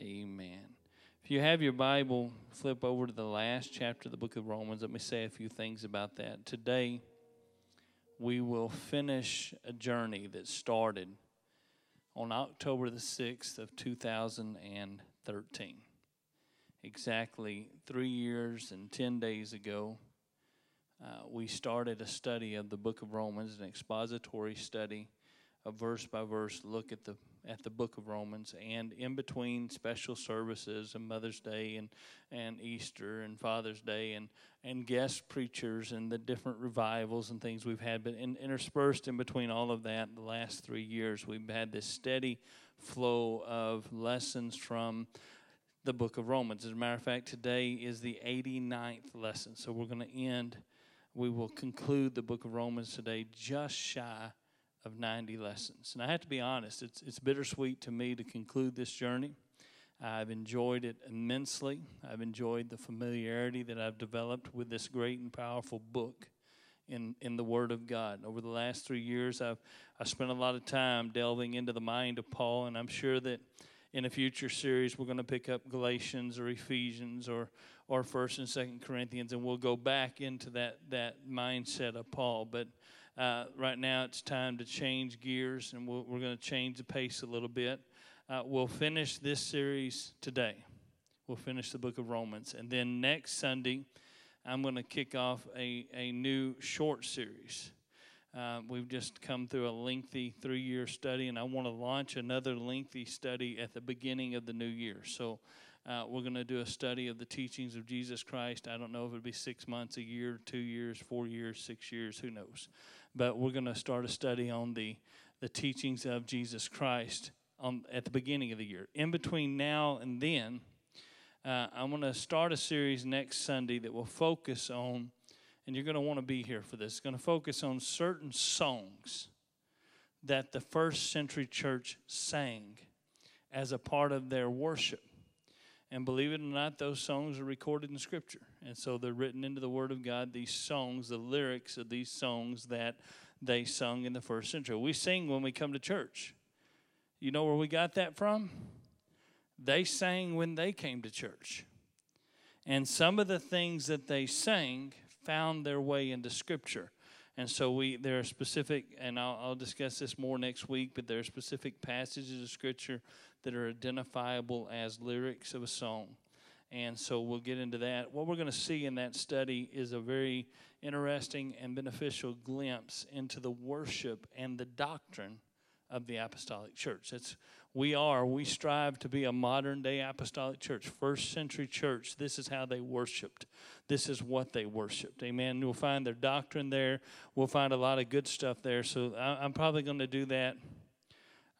Amen. If you have your Bible, flip over to the last chapter of the book of Romans. Let me say a few things about that. Today, we will finish a journey that started on October the 6th of 2013. Exactly three years and 10 days ago, uh, we started a study of the book of Romans, an expository study, a verse by verse look at the at the book of Romans, and in between special services and Mother's Day and, and Easter and Father's Day and, and guest preachers and the different revivals and things we've had, but in, interspersed in between all of that, the last three years, we've had this steady flow of lessons from the book of Romans. As a matter of fact, today is the 89th lesson, so we're going to end, we will conclude the book of Romans today just shy of 90 lessons. And I have to be honest, it's, it's bittersweet to me to conclude this journey. I've enjoyed it immensely. I've enjoyed the familiarity that I've developed with this great and powerful book in, in the Word of God. Over the last three years, I've I spent a lot of time delving into the mind of Paul, and I'm sure that in a future series we're going to pick up Galatians or Ephesians or or First and Second Corinthians, and we'll go back into that that mindset of Paul. But uh, right now, it's time to change gears, and we we are going to change the pace a little bit. Uh, we'll finish this series today. We'll finish the book of Romans. And then next Sunday, I'm going to kick off a, a new short series. Uh, we've just come through a lengthy three year study, and I want to launch another lengthy study at the beginning of the new year. So, uh, we're going to do a study of the teachings of Jesus Christ. I don't know if it'll be six months, a year, two years, four years, six years, who knows but we're going to start a study on the, the teachings of Jesus Christ on, at the beginning of the year. In between now and then, uh, I'm going to start a series next Sunday that will focus on, and you're going to want to be here for this, it's going to focus on certain songs that the first century church sang as a part of their worship. And believe it or not, those songs are recorded in Scripture. And so they're written into the Word of God, these songs, the lyrics of these songs that they sung in the first century. We sing when we come to church. You know where we got that from? They sang when they came to church. And some of the things that they sang found their way into Scripture. And so we there are specific, and I'll, I'll discuss this more next week, but there are specific passages of Scripture that are identifiable as lyrics of a song. And so we'll get into that. What we're going to see in that study is a very interesting and beneficial glimpse into the worship and the doctrine of the apostolic church. That's we are, we strive to be a modern day apostolic church, first century church. This is how they worshiped. This is what they worshiped. Amen. We'll find their doctrine there. We'll find a lot of good stuff there. So I'm probably going to do that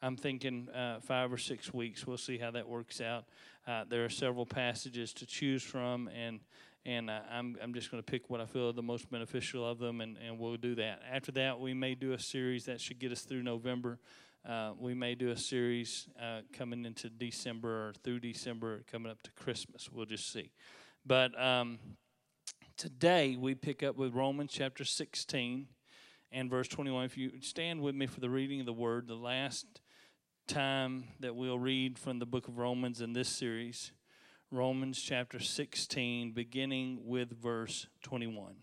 I'm thinking uh, five or six weeks. We'll see how that works out. Uh, there are several passages to choose from, and and uh, I'm I'm just going to pick what I feel are the most beneficial of them, and, and we'll do that. After that, we may do a series that should get us through November. Uh, we may do a series uh, coming into December or through December, coming up to Christmas. We'll just see. But um, today we pick up with Romans chapter 16 and verse 21. If you stand with me for the reading of the word, the last time that we'll read from the book of Romans in this series, Romans chapter 16, beginning with verse 21.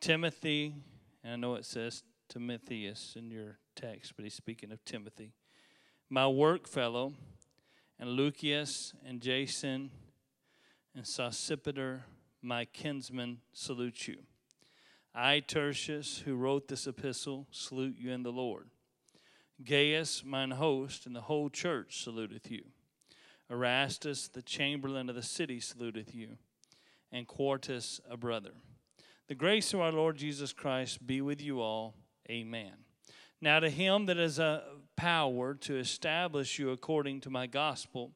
Timothy, and I know it says Timotheus in your text, but he's speaking of Timothy, my work fellow, and Lucius and Jason and Sosipater, my kinsmen, salute you. I, Tertius, who wrote this epistle, salute you in the Lord. Gaius, mine host, and the whole church saluteth you. Erastus, the chamberlain of the city, saluteth you, and Quartus, a brother. The grace of our Lord Jesus Christ be with you all. Amen. Now, to him that is a power to establish you according to my gospel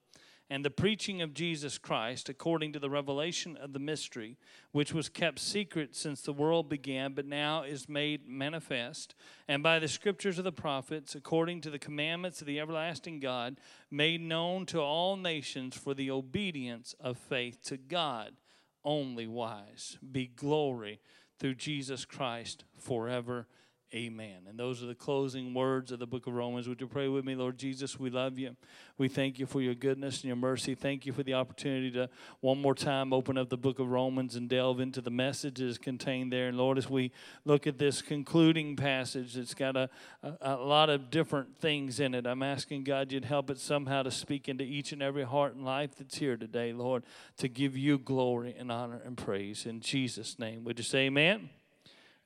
and the preaching of Jesus Christ according to the revelation of the mystery, which was kept secret since the world began, but now is made manifest, and by the scriptures of the prophets, according to the commandments of the everlasting God, made known to all nations for the obedience of faith to God only wise. Be glory through Jesus Christ forever. Amen. And those are the closing words of the book of Romans. Would you pray with me, Lord Jesus? We love you. We thank you for your goodness and your mercy. Thank you for the opportunity to one more time open up the book of Romans and delve into the messages contained there. And Lord, as we look at this concluding passage, it's got a, a, a lot of different things in it. I'm asking God you'd help it somehow to speak into each and every heart and life that's here today, Lord, to give you glory and honor and praise. In Jesus' name. Would you say amen?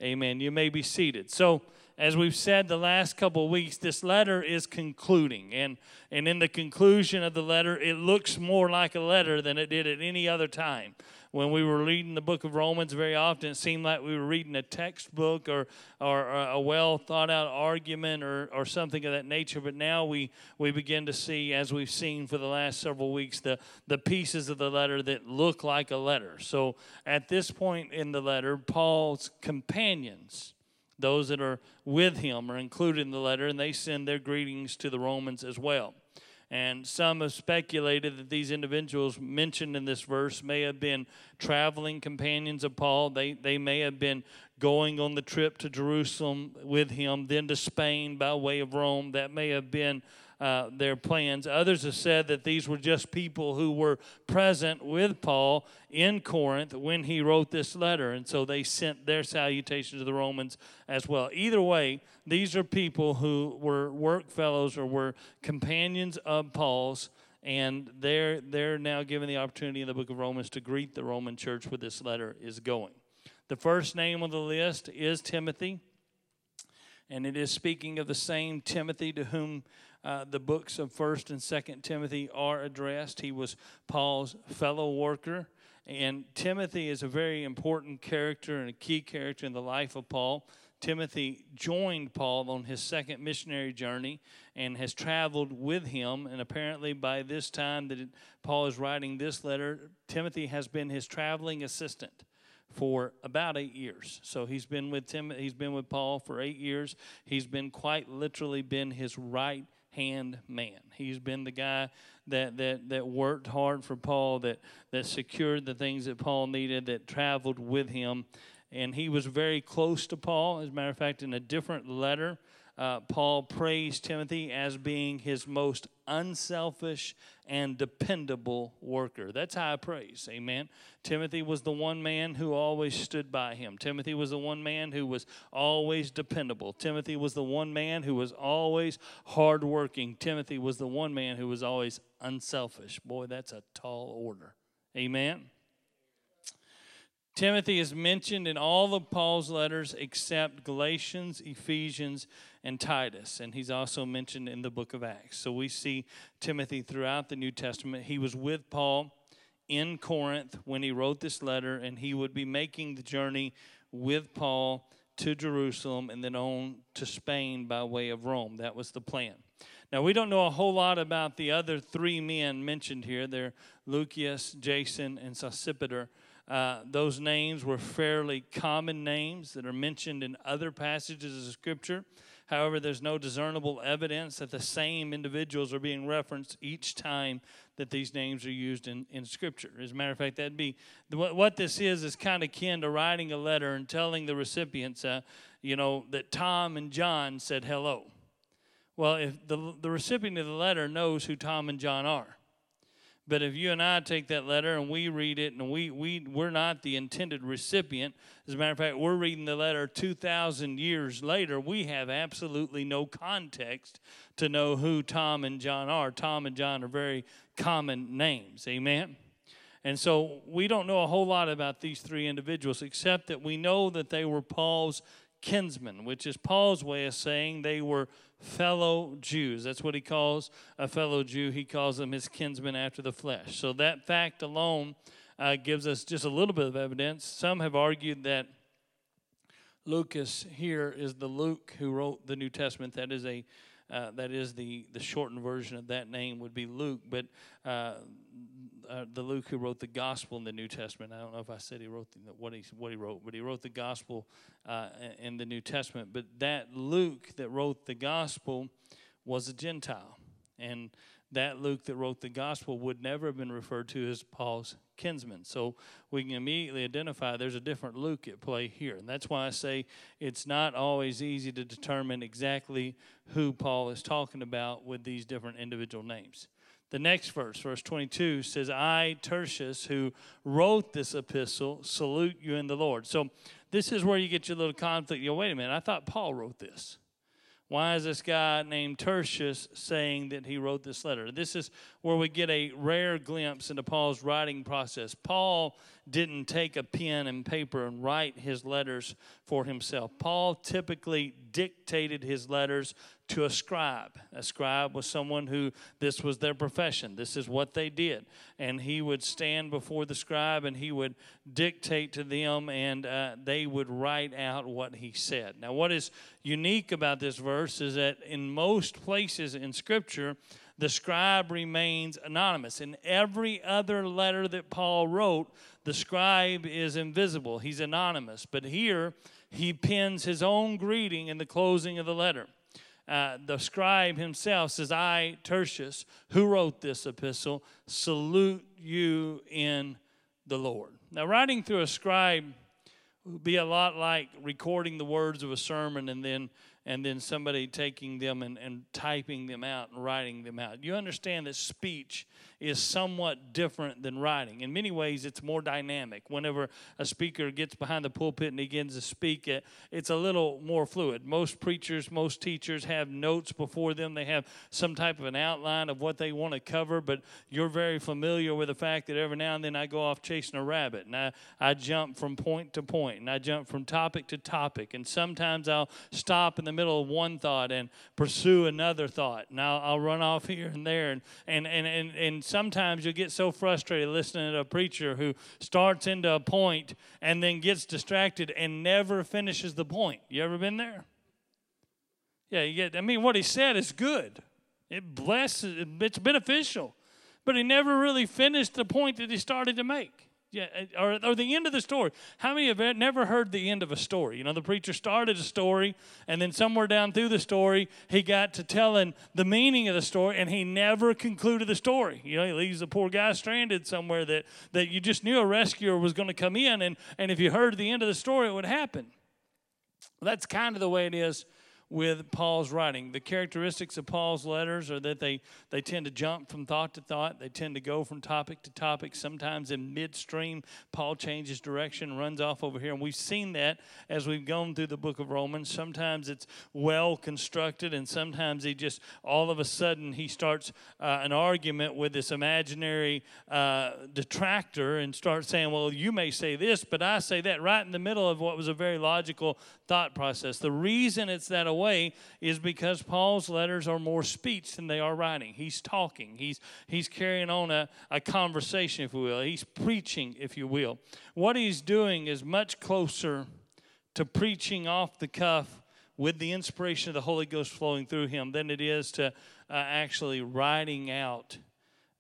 Amen. You may be seated. So, as we've said the last couple of weeks, this letter is concluding. And, and in the conclusion of the letter, it looks more like a letter than it did at any other time. When we were reading the book of Romans, very often it seemed like we were reading a textbook or, or a well thought out argument or, or something of that nature. But now we, we begin to see, as we've seen for the last several weeks, the, the pieces of the letter that look like a letter. So at this point in the letter, Paul's companions, those that are with him, are included in the letter, and they send their greetings to the Romans as well. And some have speculated that these individuals mentioned in this verse may have been traveling companions of Paul. They, they may have been going on the trip to Jerusalem with him, then to Spain by way of Rome. That may have been uh, their plans. Others have said that these were just people who were present with Paul in Corinth when he wrote this letter, and so they sent their salutation to the Romans as well. Either way, these are people who were work fellows or were companions of Paul's and they're they're now given the opportunity in the book of Romans to greet the Roman church where this letter is going. The first name on the list is Timothy, and it is speaking of the same Timothy to whom uh, the books of First and Second Timothy are addressed. He was Paul's fellow worker, and Timothy is a very important character and a key character in the life of Paul. Timothy joined Paul on his second missionary journey and has traveled with him. And apparently, by this time that Paul is writing this letter, Timothy has been his traveling assistant for about eight years. So he's been with Tim. He's been with Paul for eight years. He's been quite literally been his right hand man. He's been the guy that, that, that worked hard for Paul, that, that secured the things that Paul needed, that traveled with him. And he was very close to Paul. As a matter of fact, in a different letter, uh, Paul praised Timothy as being his most unselfish and dependable worker. That's high praise. Amen. Timothy was the one man who always stood by him. Timothy was the one man who was always dependable. Timothy was the one man who was always hardworking. Timothy was the one man who was always unselfish. Boy, that's a tall order. Amen. Timothy is mentioned in all of Paul's letters except Galatians, Ephesians, and Titus. And he's also mentioned in the book of Acts. So we see Timothy throughout the New Testament. He was with Paul in Corinth when he wrote this letter, and he would be making the journey with Paul to Jerusalem and then on to Spain by way of Rome. That was the plan. Now, we don't know a whole lot about the other three men mentioned here. They're Lucius, Jason, and Sosipater. Uh, those names were fairly common names that are mentioned in other passages of Scripture. However, there's no discernible evidence that the same individuals are being referenced each time that these names are used in, in Scripture. As a matter of fact, that'd be what, what this is is kind of kin to writing a letter and telling the recipients, uh, you know, that Tom and John said hello. Well, if the, the recipient of the letter knows who Tom and John are, but if you and I take that letter and we read it and we, we, we're not the intended recipient, as a matter of fact, we're reading the letter 2,000 years later, we have absolutely no context to know who Tom and John are. Tom and John are very common names. Amen? And so we don't know a whole lot about these three individuals except that we know that they were Paul's kinsmen, which is Paul's way of saying they were fellow Jews. That's what he calls a fellow Jew. He calls them his kinsmen after the flesh. So that fact alone uh, gives us just a little bit of evidence. Some have argued that Lucas here is the Luke who wrote the New Testament. That is a uh, that is the the shortened version of that name would be Luke, but uh, uh, the Luke who wrote the gospel in the New Testament. I don't know if I said he wrote the, what he what he wrote, but he wrote the gospel uh, in the New Testament. But that Luke that wrote the gospel was a Gentile, and that Luke that wrote the gospel would never have been referred to as Paul's kinsman. So we can immediately identify there's a different Luke at play here. And that's why I say it's not always easy to determine exactly who Paul is talking about with these different individual names. The next verse, verse 22, says, I, Tertius, who wrote this epistle, salute you in the Lord. So this is where you get your little conflict. You wait a minute, I thought Paul wrote this. Why is this guy named Tertius saying that he wrote this letter? This is where we get a rare glimpse into Paul's writing process. Paul didn't take a pen and paper and write his letters for himself. Paul typically dictated his letters to a scribe. A scribe was someone who this was their profession, this is what they did. And he would stand before the scribe and he would dictate to them, and uh, they would write out what he said. Now, what is unique about this verse is that in most places in Scripture, the scribe remains anonymous. In every other letter that Paul wrote, the scribe is invisible, he's anonymous. But here, he pins his own greeting in the closing of the letter. Uh, the scribe himself says, I, Tertius, who wrote this epistle, salute you in the Lord. Now, writing through a scribe would be a lot like recording the words of a sermon and then and then somebody taking them and, and typing them out and writing them out. You understand that speech is somewhat different than writing. In many ways, it's more dynamic. Whenever a speaker gets behind the pulpit and begins to speak, it, it's a little more fluid. Most preachers, most teachers have notes before them, they have some type of an outline of what they want to cover, but you're very familiar with the fact that every now and then I go off chasing a rabbit and I, I jump from point to point and I jump from topic to topic. And sometimes I'll stop in the middle of one thought and pursue another thought. And I'll, I'll run off here and there. And, and, and, and, and sometimes you'll get so frustrated listening to a preacher who starts into a point and then gets distracted and never finishes the point. You ever been there? Yeah, you get, I mean, what he said is good. It blesses, it's beneficial. But he never really finished the point that he started to make. Yeah, uh, or, or the end of the story. How many have never heard the end of a story? You know, the preacher started a story, and then somewhere down through the story, he got to telling the meaning of the story, and he never concluded the story. You know, he leaves the poor guy stranded somewhere that, that you just knew a rescuer was going to come in, and, and if you heard the end of the story, it would happen. Well, that's kind of the way it is with Paul's writing. The characteristics of Paul's letters are that they, they tend to jump from thought to thought, they tend to go from topic to topic. Sometimes in midstream, Paul changes direction, runs off over here. And we've seen that as we've gone through the book of Romans. Sometimes it's well constructed, and sometimes he just all of a sudden he starts uh, an argument with this imaginary uh, detractor and starts saying, Well, you may say this, but I say that, right in the middle of what was a very logical thought process. The reason it's that way is because Paul's letters are more speech than they are writing. He's talking, he's, he's carrying on a, a conversation, if you will. He's preaching, if you will. What he's doing is much closer to preaching off the cuff with the inspiration of the Holy Ghost flowing through him than it is to uh, actually writing out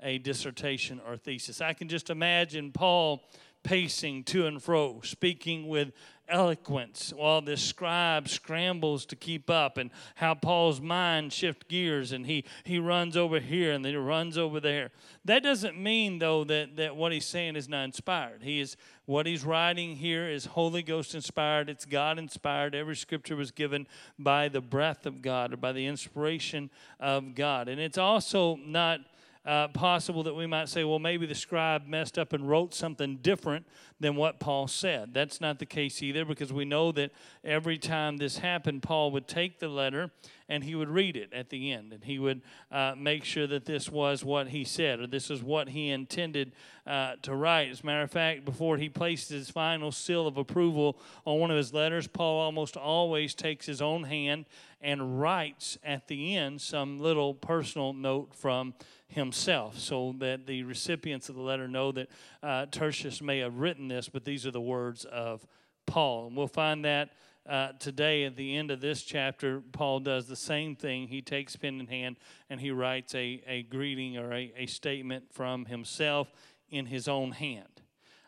a dissertation or thesis. I can just imagine Paul pacing to and fro, speaking with eloquence while this scribe scrambles to keep up and how paul's mind shifts gears and he, he runs over here and then he runs over there. That doesn't mean though that, that what he's saying is not inspired. He is what he's writing here is holy ghost inspired. It's god inspired. Every scripture was given by the breath of god or by the inspiration of god. And it's also not uh, possible that we might say, well, maybe the scribe messed up and wrote something different than what Paul said. That's not the case either because we know that every time this happened, Paul would take the letter and he would read it at the end and he would uh, make sure that this was what he said or this is what he intended uh, to write. As a matter of fact, before he placed his final seal of approval on one of his letters, Paul almost always takes his own hand and writes at the end some little personal note from himself so that the recipients of the letter know that uh, Tertius may have written this, but these are the words of Paul. And we'll find that uh, today at the end of this chapter, Paul does the same thing. He takes pen in hand and he writes a, a greeting or a, a statement from himself in his own hand.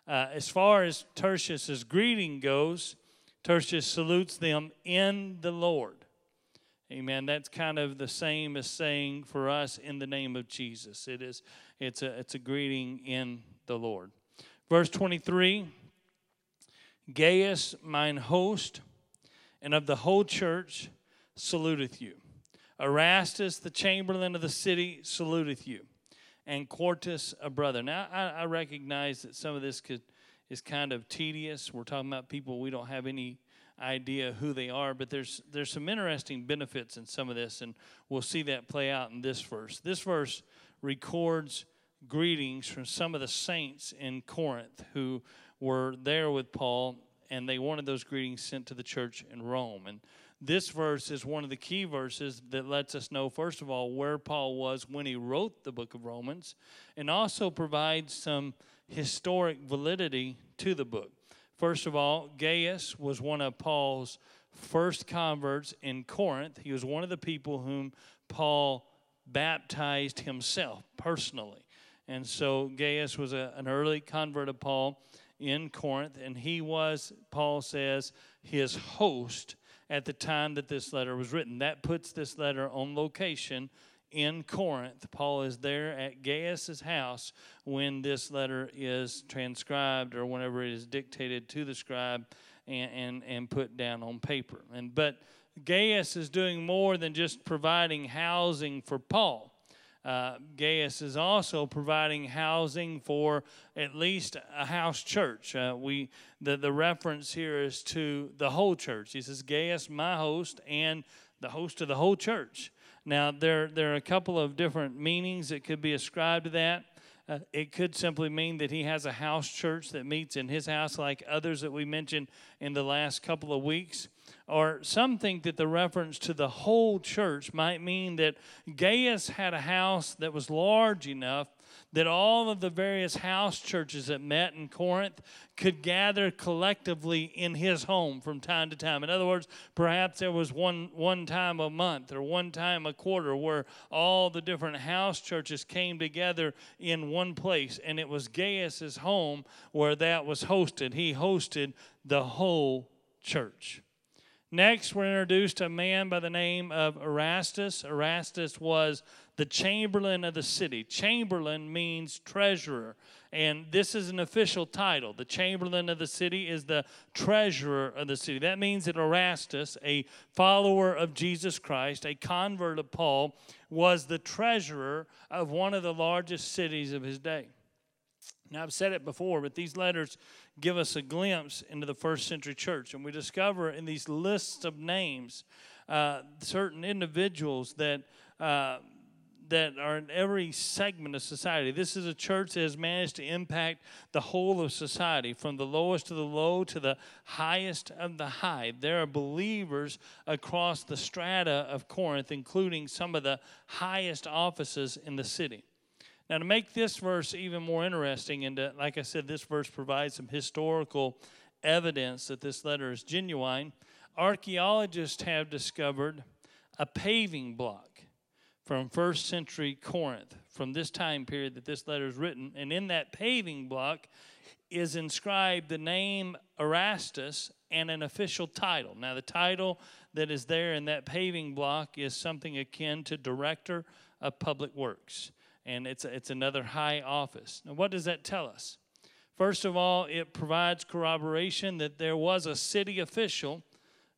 Uh, as far as Tertius's greeting goes, Tertius salutes them in the Lord. Amen. That's kind of the same as saying for us in the name of Jesus. It is it's a it's a greeting in the Lord. Verse 23 Gaius, mine host, and of the whole church, saluteth you. Erastus, the chamberlain of the city, saluteth you. And Quartus, a brother. Now, I, I recognize that some of this could, is kind of tedious. We're talking about people we don't have any idea who they are, but there's there's some interesting benefits in some of this, and we'll see that play out in this verse. This verse records greetings from some of the saints in Corinth who were there with Paul, and they wanted those greetings sent to the church in Rome. And this verse is one of the key verses that lets us know, first of all, where Paul was when he wrote the book of Romans, and also provides some historic validity to the book. First of all, Gaius was one of Paul's first converts in Corinth. He was one of the people whom Paul baptized himself personally. And so Gaius was a, an early convert of Paul in Corinth, and he was, Paul says, his host at the time that this letter was written. That puts this letter on location in Corinth. Paul is there at Gaius's house when this letter is transcribed or whenever it is dictated to the scribe and, and, and put down on paper. And but Gaius is doing more than just providing housing for Paul. Uh, Gaius is also providing housing for at least a house church. Uh, we the, the reference here is to the whole church. He says, Gaius, my host, and the host of the whole church. Now, there, there are a couple of different meanings that could be ascribed to that. Uh, it could simply mean that he has a house church that meets in his house, like others that we mentioned in the last couple of weeks. Or some think that the reference to the whole church might mean that Gaius had a house that was large enough that all of the various house churches that met in Corinth could gather collectively in his home from time to time. In other words, perhaps there was one, one time a month or one time a quarter where all the different house churches came together in one place, and it was Gaius's home where that was hosted. He hosted the whole church. Next, we're introduced to a man by the name of Erastus. Erastus was the chamberlain of the city. Chamberlain means treasurer, and this is an official title. The chamberlain of the city is the treasurer of the city. That means that Erastus, a follower of Jesus Christ, a convert of Paul, was the treasurer of one of the largest cities of his day. Now, I've said it before, but these letters give us a glimpse into the first century church. And we discover in these lists of names uh, certain individuals that uh, that are in every segment of society. This is a church that has managed to impact the whole of society, from the lowest of the low to the highest of the high. There are believers across the strata of Corinth, including some of the highest offices in the city. Now, to make this verse even more interesting, and to, like I said, this verse provides some historical evidence that this letter is genuine, archaeologists have discovered a paving block from first century Corinth, from this time period that this letter is written. And in that paving block is inscribed the name Erastus and an official title. Now, the title that is there in that paving block is something akin to Director of Public Works. And it's, it's another high office. Now, what does that tell us? First of all, it provides corroboration that there was a city official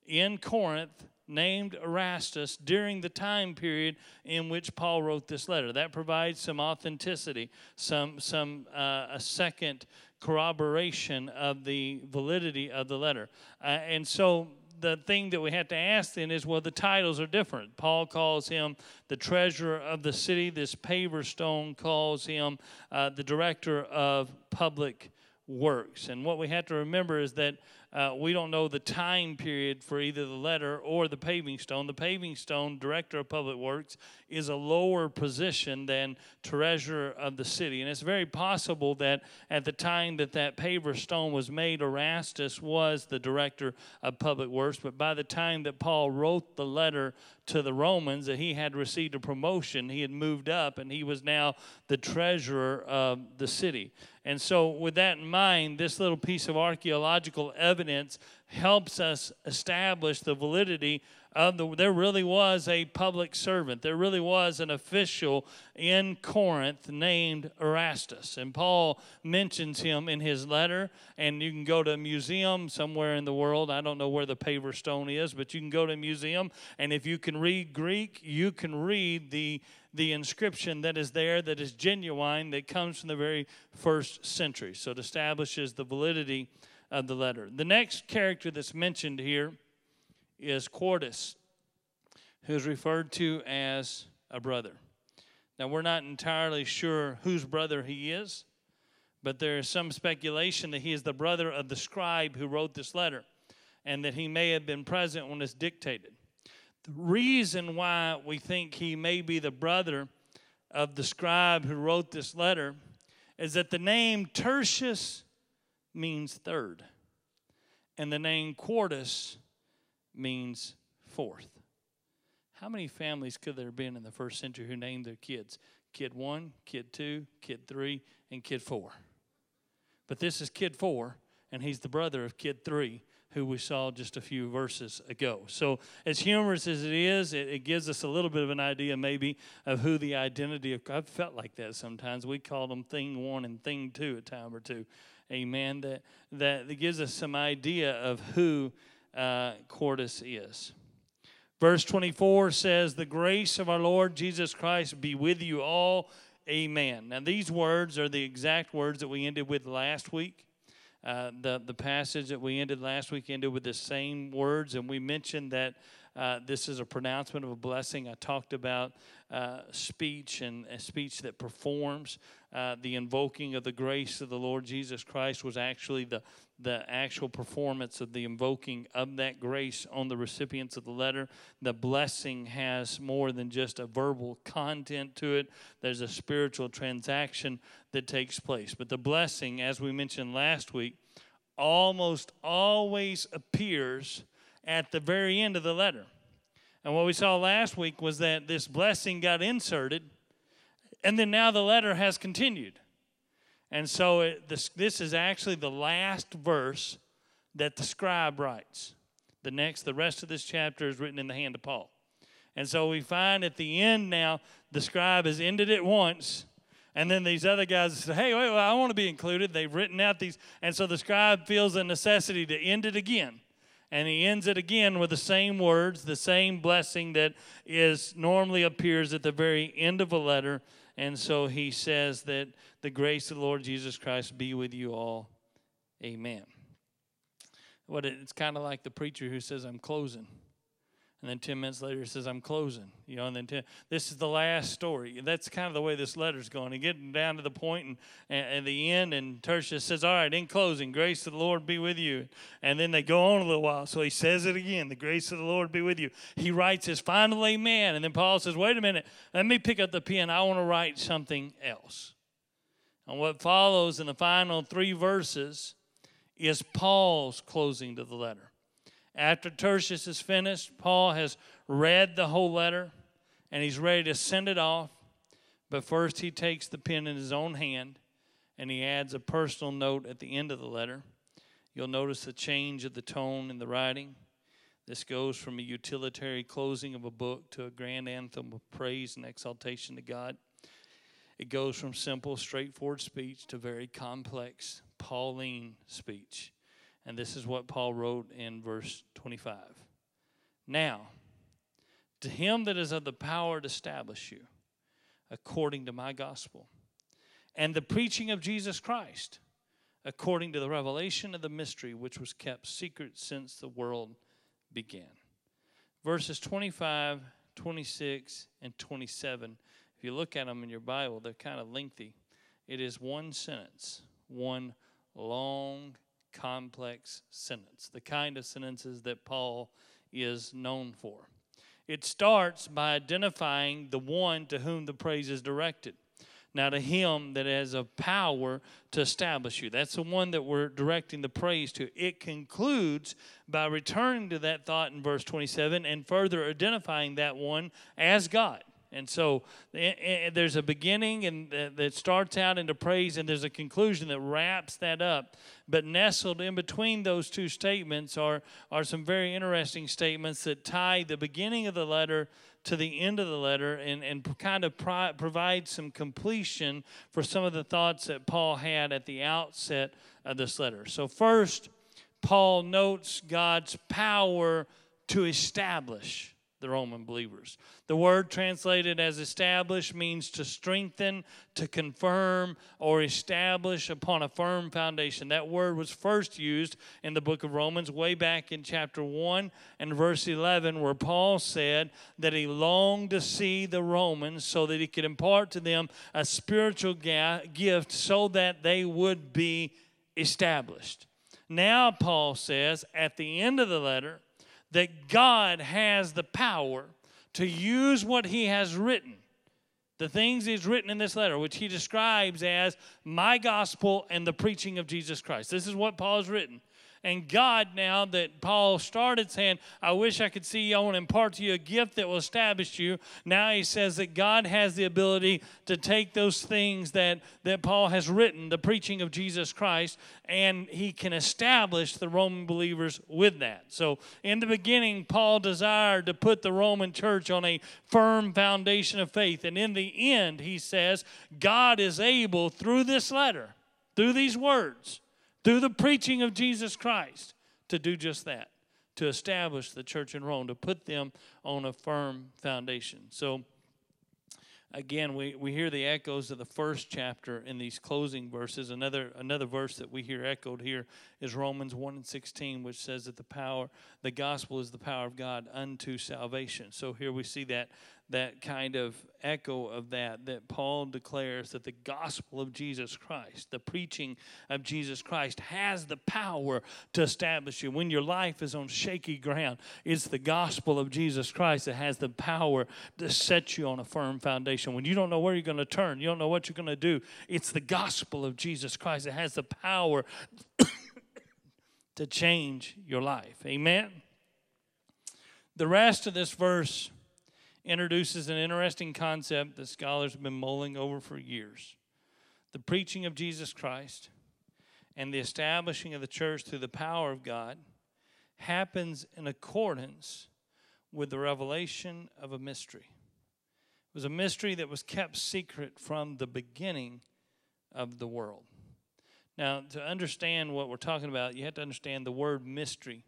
in Corinth named Erastus during the time period in which Paul wrote this letter. That provides some authenticity, some, some uh, a second corroboration of the validity of the letter. Uh, and so the thing that we have to ask then is well, the titles are different. Paul calls him the treasurer of the city. This paver stone calls him uh, the director of public works. And what we have to remember is that uh, we don't know the time period for either the letter or the paving stone. The paving stone, director of public works, is a lower position than treasurer of the city. And it's very possible that at the time that that paver stone was made, Erastus was the director of public works. But by the time that Paul wrote the letter to the Romans, that he had received a promotion, he had moved up, and he was now the treasurer of the city. And so, with that in mind, this little piece of archaeological evidence helps us establish the validity of the there really was a public servant. There really was an official in corinth named erastus. And paul mentions him in his letter. And you can go to a museum somewhere in the world. I don't know where the paver stone is but you can go to a museum. And if you can read greek you can read the the inscription that is there that is genuine that comes from the very first century. So it establishes the validity of the letter. The next character that's mentioned here is Quartus, who's referred to as a brother. Now, we're not entirely sure whose brother he is, but there is some speculation that he is the brother of the scribe who wrote this letter and that he may have been present when it's dictated. The reason why we think he may be the brother of the scribe who wrote this letter is that the name Tertius means third, and the name Quartus means fourth. How many families could there have been in the first century who named their kids? Kid one, kid two, kid three, and kid four. But this is kid four, and he's the brother of kid three, who we saw just a few verses ago. So, as humorous as it is, it, it, gives us a little bit of an idea, maybe, of who the identity of. I've felt like that sometimes. We call them thing one and thing two a time or two amen, that, that gives us some idea of who uh, Quartus is. Verse 24 says, The grace of our Lord Jesus Christ be with you all. Amen. Now, these words are the exact words that we ended with last week. Uh, the, the passage that we ended last week ended with the same words, and we mentioned that uh, this is a pronouncement of a blessing. I talked about uh, speech and a speech that performs. Uh, the invoking of the grace of the Lord Jesus Christ was actually the, the actual performance of the invoking of that grace on the recipients of the letter. The blessing has more than just a verbal content to it, there's a spiritual transaction that takes place. But the blessing, as we mentioned last week, almost always appears at the very end of the letter. And what we saw last week was that this blessing got inserted, and then now the letter has continued. And so it, this, this is actually the last verse that the scribe writes. The next, the rest of this chapter is written in the hand of Paul. And so we find at the end now, the scribe has ended it once, and then these other guys say, hey, wait, well, I want to be included. They've written out these. And so the scribe feels a necessity to end it again and he ends it again with the same words, the same blessing that is normally appears at the very end of a letter. And so he says that the grace of the Lord Jesus Christ be with you all. Amen. What it's kind of like the preacher who says, I'm closing. And then 10 minutes later, he says, I'm closing. You know, and then 10, this is the last story. That's kind of the way this letter's going. And getting down to the point and, and the end, and Tertius says, All right, in closing, grace of the Lord be with you. And then they go on a little while. So he says it again, the grace of the Lord be with you. He writes his final amen. And then Paul says, Wait a minute, let me pick up the pen. I want to write something else. And what follows in the final three verses is Paul's closing to the letter. After Tertius is finished, Paul has read the whole letter and he's ready to send it off. But first, he takes the pen in his own hand and he adds a personal note at the end of the letter. You'll notice the change of the tone in the writing. This goes from a utilitarian closing of a book to a grand anthem of praise and exaltation to God. It goes from simple, straightforward speech to very complex, Pauline speech. And this is what Paul wrote in verse 25. Now, to him that is of the power to establish you, according to my gospel, and the preaching of Jesus Christ, according to the revelation of the mystery which was kept secret since the world began. Verses 25, 26, and 27, if you look at them in your Bible, they're kind of lengthy. It is one sentence, one long complex sentence, the kind of sentences that Paul is known for. It starts by identifying the one to whom the praise is directed. Now, to him that has a power to establish you. That's the one that we're directing the praise to. It concludes by returning to that thought in verse 27 and further identifying that one as God. And so eh, eh, there's a beginning and that starts out into praise, and there's a conclusion that wraps that up. But nestled in between those two statements are, are some very interesting statements that tie the beginning of the letter to the end of the letter and, and kind of pri- provide some completion for some of the thoughts that Paul had at the outset of this letter. So, first, Paul notes God's power to establish the Roman believers. The word translated as establish means to strengthen, to confirm, or establish upon a firm foundation. That word was first used in the book of Romans, way back in chapter 1 and verse 11, where Paul said that he longed to see the Romans so that he could impart to them a spiritual gift so that they would be established. Now, Paul says at the end of the letter, that God has the power to use what He has written, the things He's written in this letter, which He describes as my gospel and the preaching of Jesus Christ. This is what Paul has written. And God, now that Paul started saying, I wish I could see you, I want to impart to you a gift that will establish you. Now he says that God has the ability to take those things that, that Paul has written, the preaching of Jesus Christ, and he can establish the Roman believers with that. So in the beginning, Paul desired to put the Roman church on a firm foundation of faith. And in the end, he says, God is able through this letter, through these words, through the preaching of Jesus Christ to do just that, to establish the church in Rome, to put them on a firm foundation. So, again, we, we hear the echoes of the first chapter in these closing verses. Another, another verse that we hear echoed here is Romans 1 and 16, which says that the power, the gospel is the power of God unto salvation. So here we see that that kind of echo of that, that Paul declares that the gospel of Jesus Christ, the preaching of Jesus Christ, has the power to establish you. When your life is on shaky ground, it's the gospel of Jesus Christ that has the power to set you on a firm foundation. When you don't know where you're going to turn, you don't know what you're going to do, it's the gospel of Jesus Christ that has the power to change your life. Amen? The rest of this verse introduces an interesting concept that scholars have been mulling over for years the preaching of Jesus Christ and the establishing of the church through the power of God happens in accordance with the revelation of a mystery. It was a mystery that was kept secret from the beginning of the world. Now, to understand what we're talking about, you have to understand the word mystery,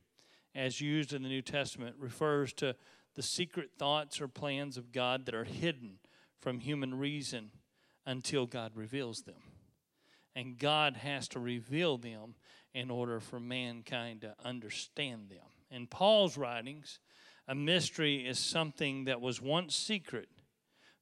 as used in the New Testament, refers to the secret thoughts or plans of God that are hidden from human reason until God reveals them. And God has to reveal them in order for mankind to understand them. In Paul's writings, a mystery is something that was once secret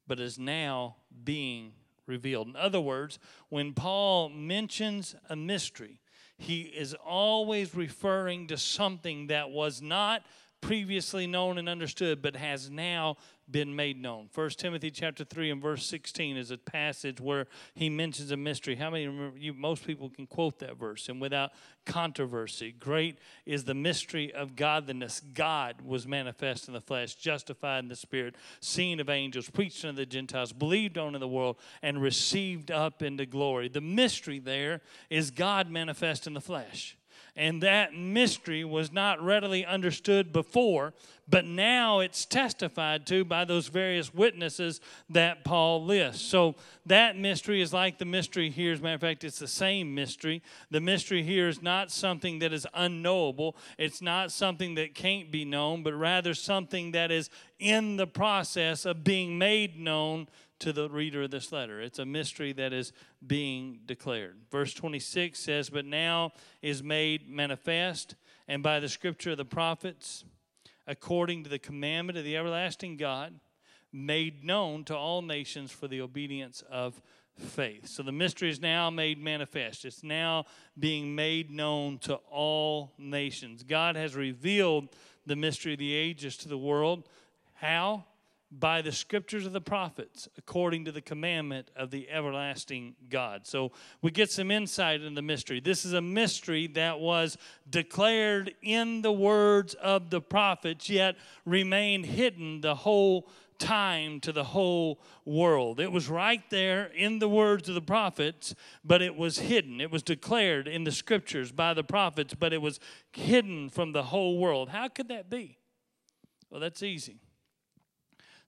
but is now being revealed. In other words, when Paul mentions a mystery, he is always referring to something that was not previously known and understood, but has now been made known. 1 Timothy chapter 3 and verse 16 is a passage where he mentions a mystery. How many remember you most people can quote that verse and without controversy. Great is the mystery of godliness. God was manifest in the flesh, justified in the spirit, seen of angels, preached unto the Gentiles, believed on in the world, and received up into glory. The mystery there is God manifest in the flesh. And that mystery was not readily understood before, but now it's testified to by those various witnesses that Paul lists. So that mystery is like the mystery here. As a matter of fact, it's the same mystery. The mystery here is not something that is unknowable, it's not something that can't be known, but rather something that is in the process of being made known to the reader of this letter. It's a mystery that is being declared. Verse 26 says, But now is made manifest, and by the scripture of the prophets, according to the commandment of the everlasting God, made known to all nations for the obedience of faith. So the mystery is now made manifest. It's now being made known to all nations. God has revealed the mystery of the ages to the world. How? By the scriptures of the prophets according to the commandment of the everlasting God. So we get some insight in the mystery. This is a mystery that was declared in the words of the prophets, yet remained hidden the whole time to the whole world. It was right there in the words of the prophets, but it was hidden. It was declared in the scriptures by the prophets, but it was hidden from the whole world. How could that be? Well, that's easy.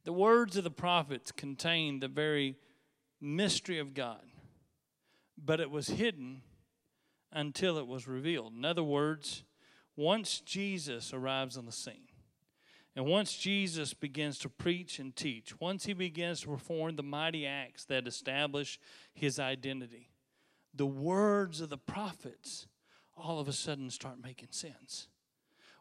The words of the prophets contain the very mystery of God, but it was hidden until it was revealed. In other words, once Jesus arrives on the scene, and once Jesus begins to preach and teach, once he begins to perform the mighty acts that establish his identity, the words of the prophets all of a sudden start making sense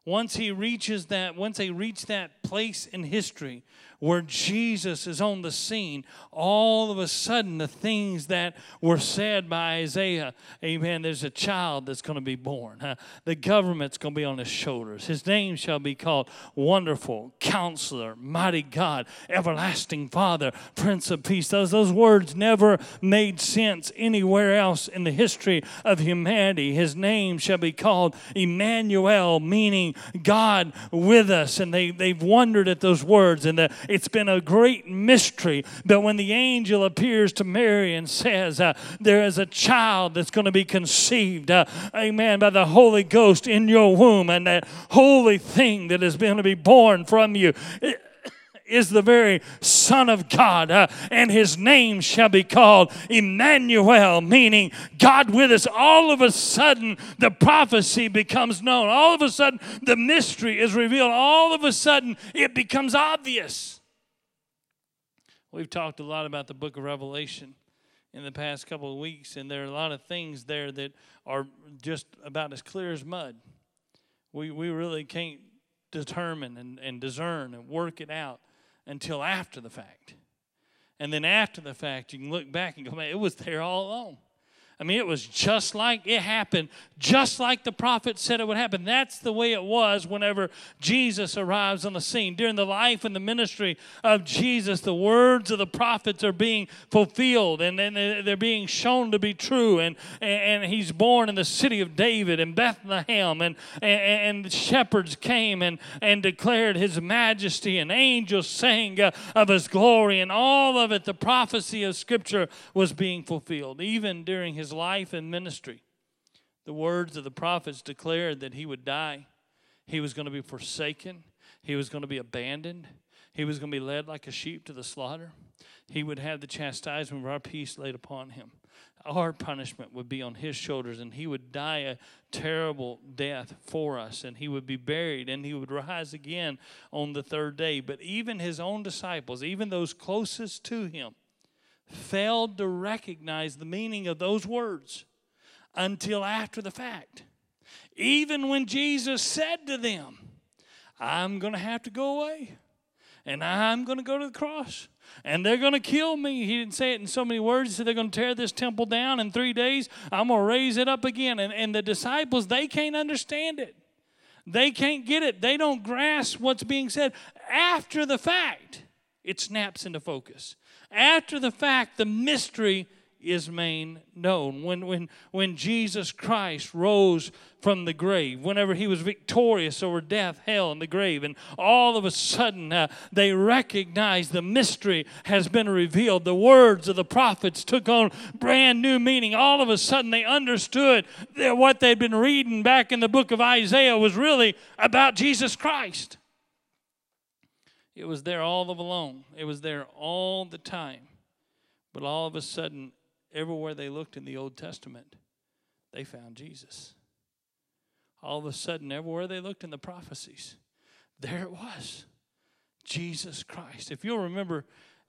once he reaches that once they reach that place in history where jesus is on the scene all of a sudden the things that were said by isaiah amen there's a child that's going to be born huh? the government's going to be on his shoulders his name shall be called wonderful counselor mighty god everlasting father prince of peace those, those words never made sense anywhere else in the history of humanity his name shall be called emmanuel meaning God with us. And they, they've wondered at those words, and the, it's been a great mystery. But when the angel appears to Mary and says, uh, There is a child that's going to be conceived, uh, amen, by the Holy Ghost in your womb, and that holy thing that is going to be born from you. It, is the very Son of God, uh, and his name shall be called Emmanuel, meaning God with us. All of a sudden, the prophecy becomes known. All of a sudden, the mystery is revealed. All of a sudden, it becomes obvious. We've talked a lot about the book of Revelation in the past couple of weeks, and there are a lot of things there that are just about as clear as mud. We, we really can't determine and, and discern and work it out until after the fact. And then after the fact, you can look back and go, man, it was there all along. I mean, it was just like it happened, just like the prophet said it would happen. That's the way it was whenever Jesus arrives on the scene. During the life and the ministry of Jesus, the words of the prophets are being fulfilled and, and they're being shown to be true. And, and he's born in the city of David in Bethlehem, and, and, and shepherds came and, and declared his majesty, and angels sang uh, of his glory, and all of it, the prophecy of Scripture was being fulfilled, even during his his life and ministry, the words of the prophets declared that he would die, he was going to be forsaken, he was going to be abandoned, he was going to be led like a sheep to the slaughter. He would have the chastisement of our peace laid upon him. Our punishment would be on his shoulders, and he would die a terrible death for us, and he would be buried, and he would rise again on the third day. But even his own disciples, even those closest to him, failed to recognize the meaning of those words until after the fact. Even when Jesus said to them, I'm going to have to go away and I'm going to go to the cross and they're going to kill me. He didn't say it in so many words. He said they're going to tear this temple down in three days. I'm going to raise it up again. And, and the disciples, they can't understand it. They can't get it. They don't grasp what's being said. After the fact, it snaps into focus after the fact, the mystery is made known. When, when, when Jesus Christ rose from the grave, whenever he was victorious over death, hell, and the grave, and all of a sudden uh, they recognized the mystery has been revealed. The words of the prophets took on brand new meaning. All of a sudden they understood that what they'd been reading back in the book of Isaiah was really about Jesus Christ. It was there all of along. It was there all the time. But all of a sudden, everywhere they looked in the Old Testament, they found Jesus. All of a sudden, everywhere they looked in the prophecies, there it was Jesus Christ. If you'll remember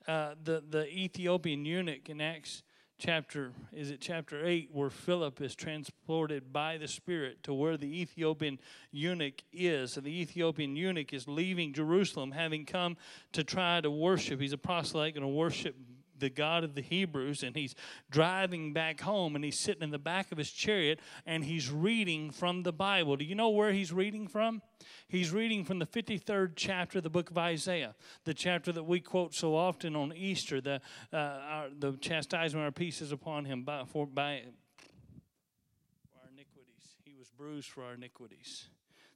uh, the, the Ethiopian eunuch in Acts chapter is it chapter 8 where philip is transported by the spirit to where the ethiopian eunuch is. And the ethiopian eunuch is leaving jerusalem having come to try to worship. He's a proselyte going to worship the God of the Hebrews, and he's driving back home, and he's sitting in the back of his chariot, and he's reading from the Bible. Do you know where he's reading from? He's reading from the 53rd chapter of the book of Isaiah, the chapter that we quote so often on Easter. The, uh, our, the chastisement of our peace is upon him by, for, by for our iniquities. He was bruised for our iniquities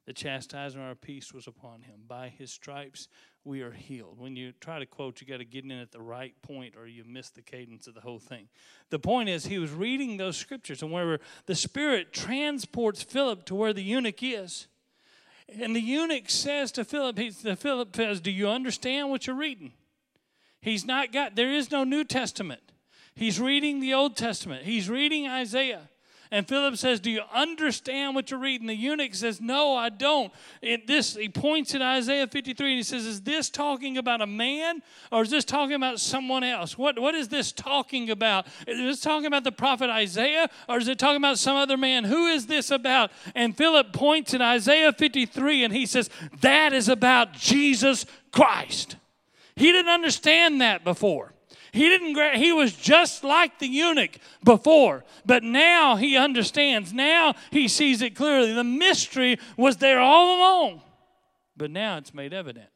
The chastisement of our peace was upon him. By his stripes we are healed. When you try to quote, you got to get in at the right point or you miss the cadence of the whole thing. The point is, he was reading those scriptures, and wherever the Spirit transports Philip to where the eunuch is. And the eunuch says to Philip, he, Philip says, Do you understand what you're reading? He's not got, there is no New Testament. He's reading the Old Testament. He's reading Isaiah. And Philip says, Do you understand what you're reading? The eunuch says, No, I don't. It, this, he points at Isaiah 53 and he says, Is this talking about a man or is this talking about someone else? What, what is this talking about? Is this talking about the prophet Isaiah or is it talking about some other man? Who is this about? And Philip points at Isaiah 53 and he says, That is about Jesus Christ. He didn't understand that before. He didn't he was just like the eunuch before, but now he understands. Now he sees it clearly. The mystery was there all along. But now it's made evident.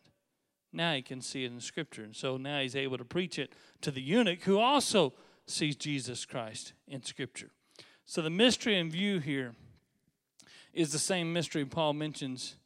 Now he can see it in scripture. And so now he's able to preach it to the eunuch who also sees Jesus Christ in scripture. So the mystery in view here is the same mystery Paul mentions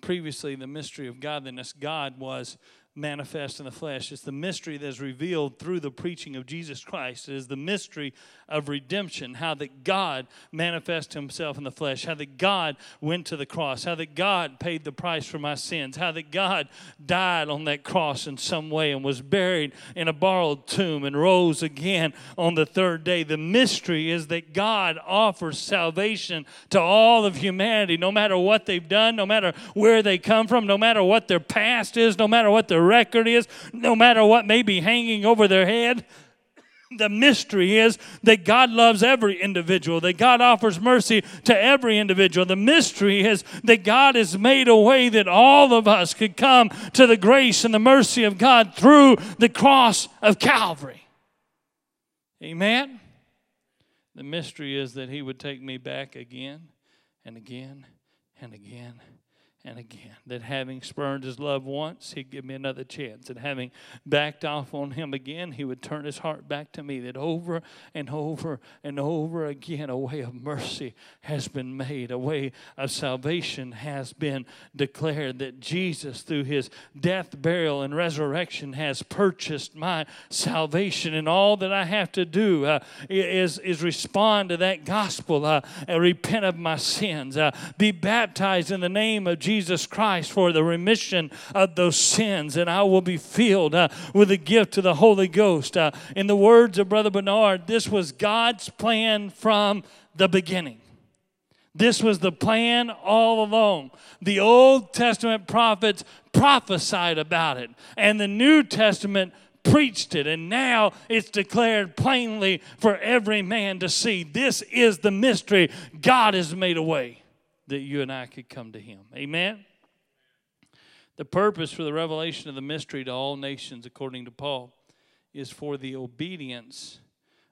previously the mystery of godliness. God was manifest in the flesh. It's the mystery that is revealed through the preaching of Jesus Christ. It is the mystery of redemption, how that God manifested himself in the flesh, how that God went to the cross, how that God paid the price for my sins, how that God died on that cross in some way and was buried in a borrowed tomb and rose again on the third day. The mystery is that God offers salvation to all of humanity, no matter what they've done, no matter where they come from, no matter what their past is, no matter what their record is, no matter what may be hanging over their head. The mystery is that God loves every individual, that God offers mercy to every individual. The mystery is that God has made a way that all of us could come to the grace and the mercy of God through the cross of Calvary. Amen. The mystery is that He would take me back again and again and again and again. That having spurned his love once, he'd give me another chance. And having backed off on him again, he would turn his heart back to me. That over and over and over again, a way of mercy has been made, a way of salvation has been declared. That Jesus, through his death, burial, and resurrection, has purchased my salvation. And all that I have to do uh, is, is respond to that gospel, uh, repent of my sins, uh, be baptized in the name of Jesus Jesus Christ for the remission of those sins, and I will be filled uh, with the gift of the Holy Ghost. Uh, in the words of Brother Bernard, this was God's plan from the beginning. This was the plan all along. The Old Testament prophets prophesied about it, and the New Testament preached it, and now it's declared plainly for every man to see. This is the mystery. God has made a way that you and I could come to Him. Amen? The purpose for the revelation of the mystery to all nations, according to Paul, is for the obedience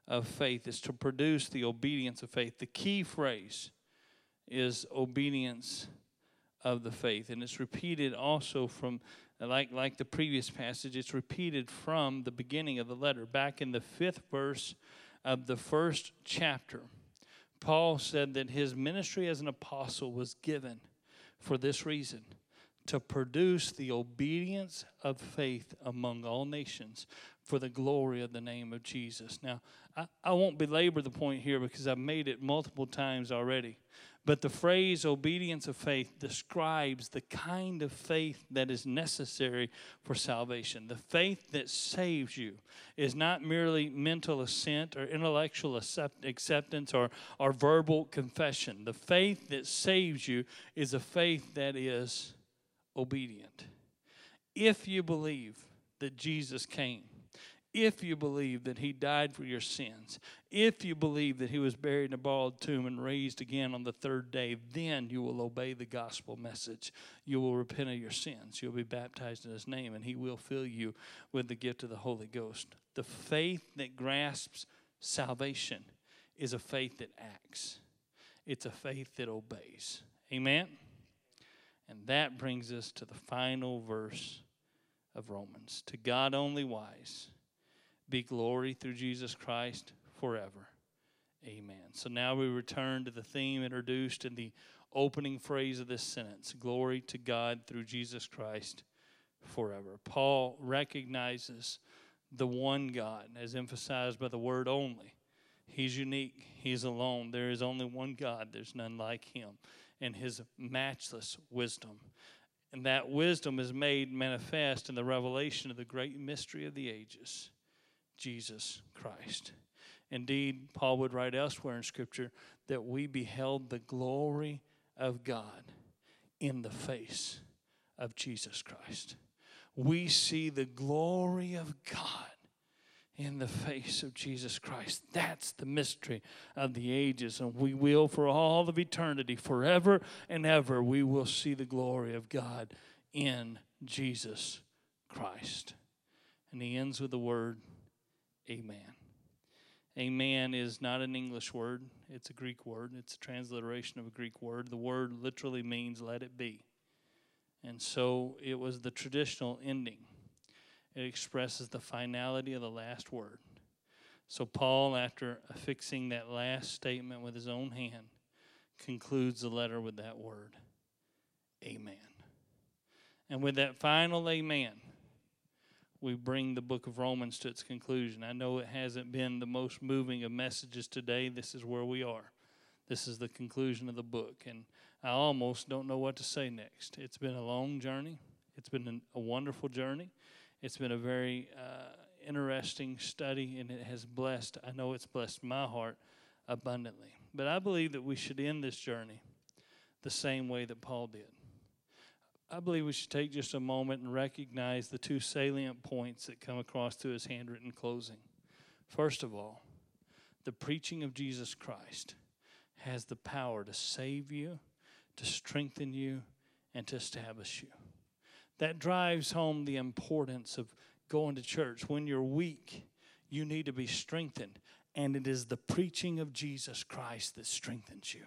of faith, is to produce the obedience of faith. The key phrase is obedience of the faith. And it's repeated also from, like, like the previous passage, it's repeated from the beginning of the letter, back in the fifth verse of the first chapter. Paul said that his ministry as an apostle was given for this reason to produce the obedience of faith among all nations for the glory of the name of Jesus. Now, I, I won't belabor the point here because I've made it multiple times already. But the phrase obedience of faith describes the kind of faith that is necessary for salvation. The faith that saves you is not merely mental assent or intellectual accept- acceptance or, or verbal confession. The faith that saves you is a faith that is obedient. If you believe that Jesus came if you believe that he died for your sins, if you believe that he was buried in a borrowed tomb and raised again on the third day, then you will obey the gospel message. You will repent of your sins. You'll be baptized in his name, and he will fill you with the gift of the Holy Ghost. The faith that grasps salvation is a faith that acts, it's a faith that obeys. Amen? And that brings us to the final verse of Romans. To God only wise be glory through Jesus Christ forever. Amen. So now we return to the theme introduced in the opening phrase of this sentence Glory to God through Jesus Christ forever. Paul recognizes the one God, as emphasized by the word only. He's unique, He's alone. There is only one God, there's none like Him, and His matchless wisdom. And that wisdom is made manifest in the revelation of the great mystery of the ages, Jesus Christ. Indeed, Paul would write elsewhere in Scripture that we beheld the glory of God in the face of Jesus Christ. We see the glory of God in the face of Jesus Christ. That's the mystery of the ages. And we will, for all of eternity, forever and ever, we will see the glory of God in Jesus Christ. And he ends with the word, Amen. Amen is not an English word, it's a Greek word. It's a transliteration of a Greek word. The word literally means let it be. And so it was the traditional ending it expresses the finality of the last word. So, Paul, after affixing that last statement with his own hand, concludes the letter with that word Amen. And with that final Amen, we bring the book of Romans to its conclusion. I know it hasn't been the most moving of messages today. This is where we are. This is the conclusion of the book. And I almost don't know what to say next. It's been a long journey, it's been a wonderful journey. It's been a very uh, interesting study, and it has blessed, I know it's blessed my heart abundantly. But I believe that we should end this journey the same way that Paul did. I believe we should take just a moment and recognize the two salient points that come across through his handwritten closing. First of all, the preaching of Jesus Christ has the power to save you, to strengthen you, and to establish you that drives home the importance of going to church. When you're weak, you need to be strengthened. And it is the preaching of Jesus Christ that strengthens you.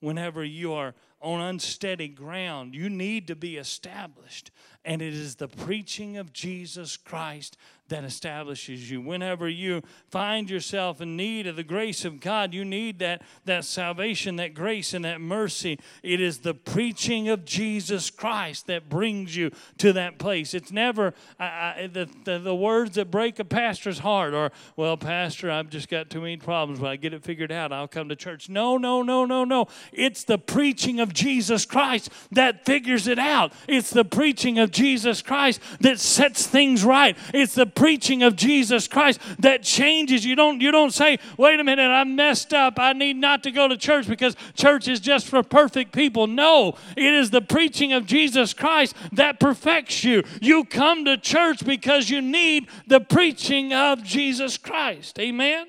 Whenever you are on unsteady ground, you need to be established. And it is the preaching of Jesus Christ that establishes you. Whenever you find yourself in need of the grace of God, you need that, that salvation, that grace, and that mercy. It is the preaching of Jesus Christ that brings you to that place. It's never the, the, the words that break a pastor's heart or, well, Pastor, I've just got too many problems. When I get it figured out, I'll come to church. No, no, no, no, no. It's the preaching of Jesus Christ that figures it out. It's the preaching of Jesus Christ that sets things right. It's the preaching of Jesus Christ that changes. You don't you don't say, "Wait a minute, I messed up. I need not to go to church because church is just for perfect people." No, it is the preaching of Jesus Christ that perfects you. You come to church because you need the preaching of Jesus Christ. Amen.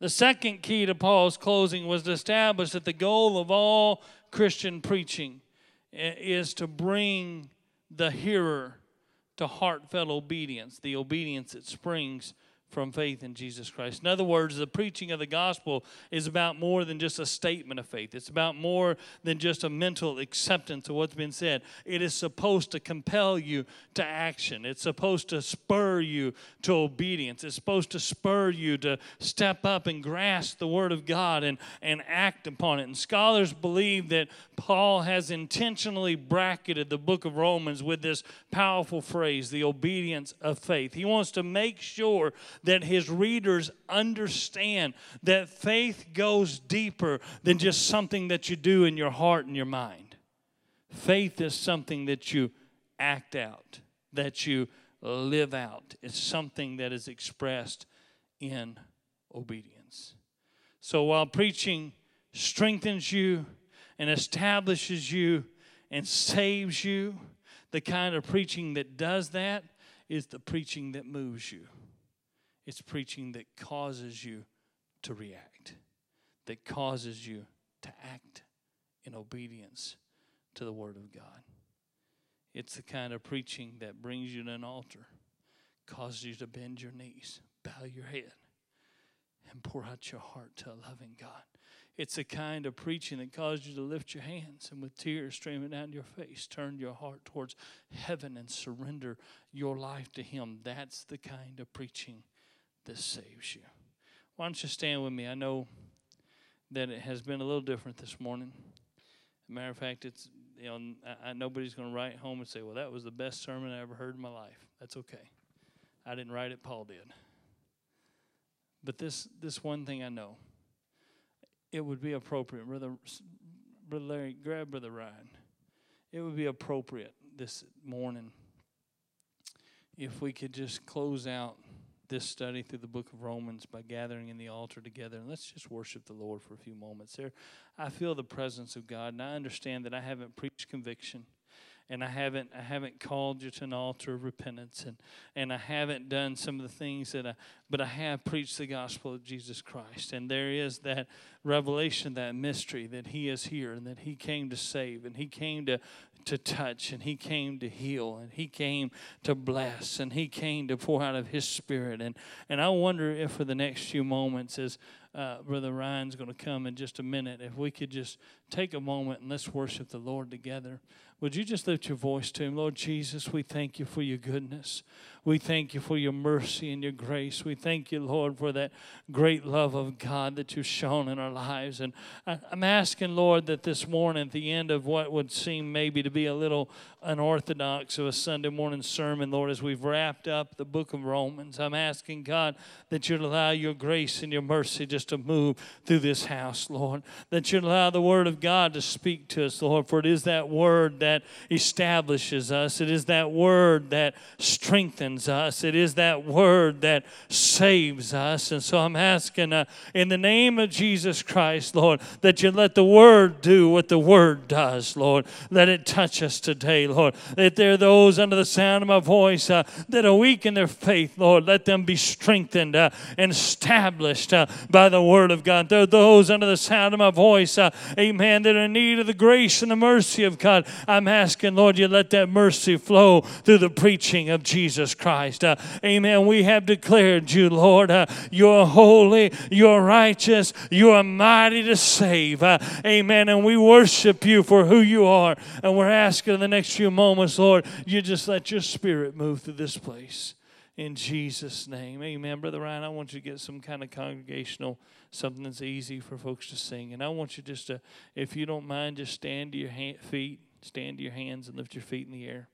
The second key to Paul's closing was to establish that the goal of all Christian preaching is to bring the hearer to heartfelt obedience, the obedience that springs from faith in Jesus Christ. In other words, the preaching of the gospel is about more than just a statement of faith. It's about more than just a mental acceptance of what's been said. It is supposed to compel you to action. It's supposed to spur you to obedience. It's supposed to spur you to step up and grasp the word of God and, and act upon it. And scholars believe that Paul has intentionally bracketed the book of Romans with this powerful phrase, the obedience of faith. He wants to make sure that his readers understand that faith goes deeper than just something that you do in your heart and your mind. Faith is something that you act out, that you live out. It's something that is expressed in obedience. So while preaching strengthens you and establishes you and saves you, the kind of preaching that does that is the preaching that moves you. It's preaching that causes you to react, that causes you to act in obedience to the Word of God. It's the kind of preaching that brings you to an altar, causes you to bend your knees, bow your head, and pour out your heart to a loving God. It's the kind of preaching that causes you to lift your hands and with tears streaming down your face, turn your heart towards heaven and surrender your life to Him. That's the kind of preaching that saves you. Why don't you stand with me? I know that it has been a little different this morning. matter of fact, it's you know I, I, nobody's going to write home and say, "Well, that was the best sermon I ever heard in my life." That's okay. I didn't write it; Paul did. But this this one thing I know, it would be appropriate, brother. Brother Larry, grab Brother Ryan. It would be appropriate this morning if we could just close out this study through the book of Romans by gathering in the altar together. And let's just worship the Lord for a few moments there. I feel the presence of God, and I understand that I haven't preached conviction and I haven't I haven't called you to an altar of repentance and and I haven't done some of the things that I but I have preached the gospel of Jesus Christ and there is that revelation that mystery that he is here and that he came to save and he came to to touch and he came to heal and he came to bless and he came to pour out of his spirit and and I wonder if for the next few moments as uh, Brother Ryan's going to come in just a minute. If we could just take a moment and let's worship the Lord together. Would you just lift your voice to Him? Lord Jesus, we thank you for your goodness. We thank you for your mercy and your grace. We thank you, Lord, for that great love of God that you've shown in our lives. And I'm asking, Lord, that this morning, at the end of what would seem maybe to be a little unorthodox of a Sunday morning sermon, Lord, as we've wrapped up the book of Romans, I'm asking, God, that you'd allow your grace and your mercy just to move through this house, Lord. That you'd allow the Word of God to speak to us, Lord, for it is that Word that establishes us, it is that Word that strengthens us, it is that Word that saves us. And so I'm asking, uh, in the name of Jesus Christ, Lord, that you let the Word do what the Word does, Lord. Let it touch us today, Lord. That there are those under the sound of my voice uh, that are weak in their faith, Lord. Let them be strengthened uh, and established uh, by the Word of God. There are those under the sound of my voice, uh, amen, that are in need of the grace and the mercy of God. I'm asking, Lord, you let that mercy flow through the preaching of Jesus Christ. Uh, amen. We have declared you, Lord. Uh, you're holy, you're righteous, you are mighty to save. amen. And we worship you for who you are. And we're asking in the next few moments, Lord, you just let your spirit move through this place. In Jesus' name. Amen. Brother Ryan, I want you to get some kind of congregational, something that's easy for folks to sing. And I want you just to, if you don't mind, just stand to your feet, stand to your hands, and lift your feet in the air.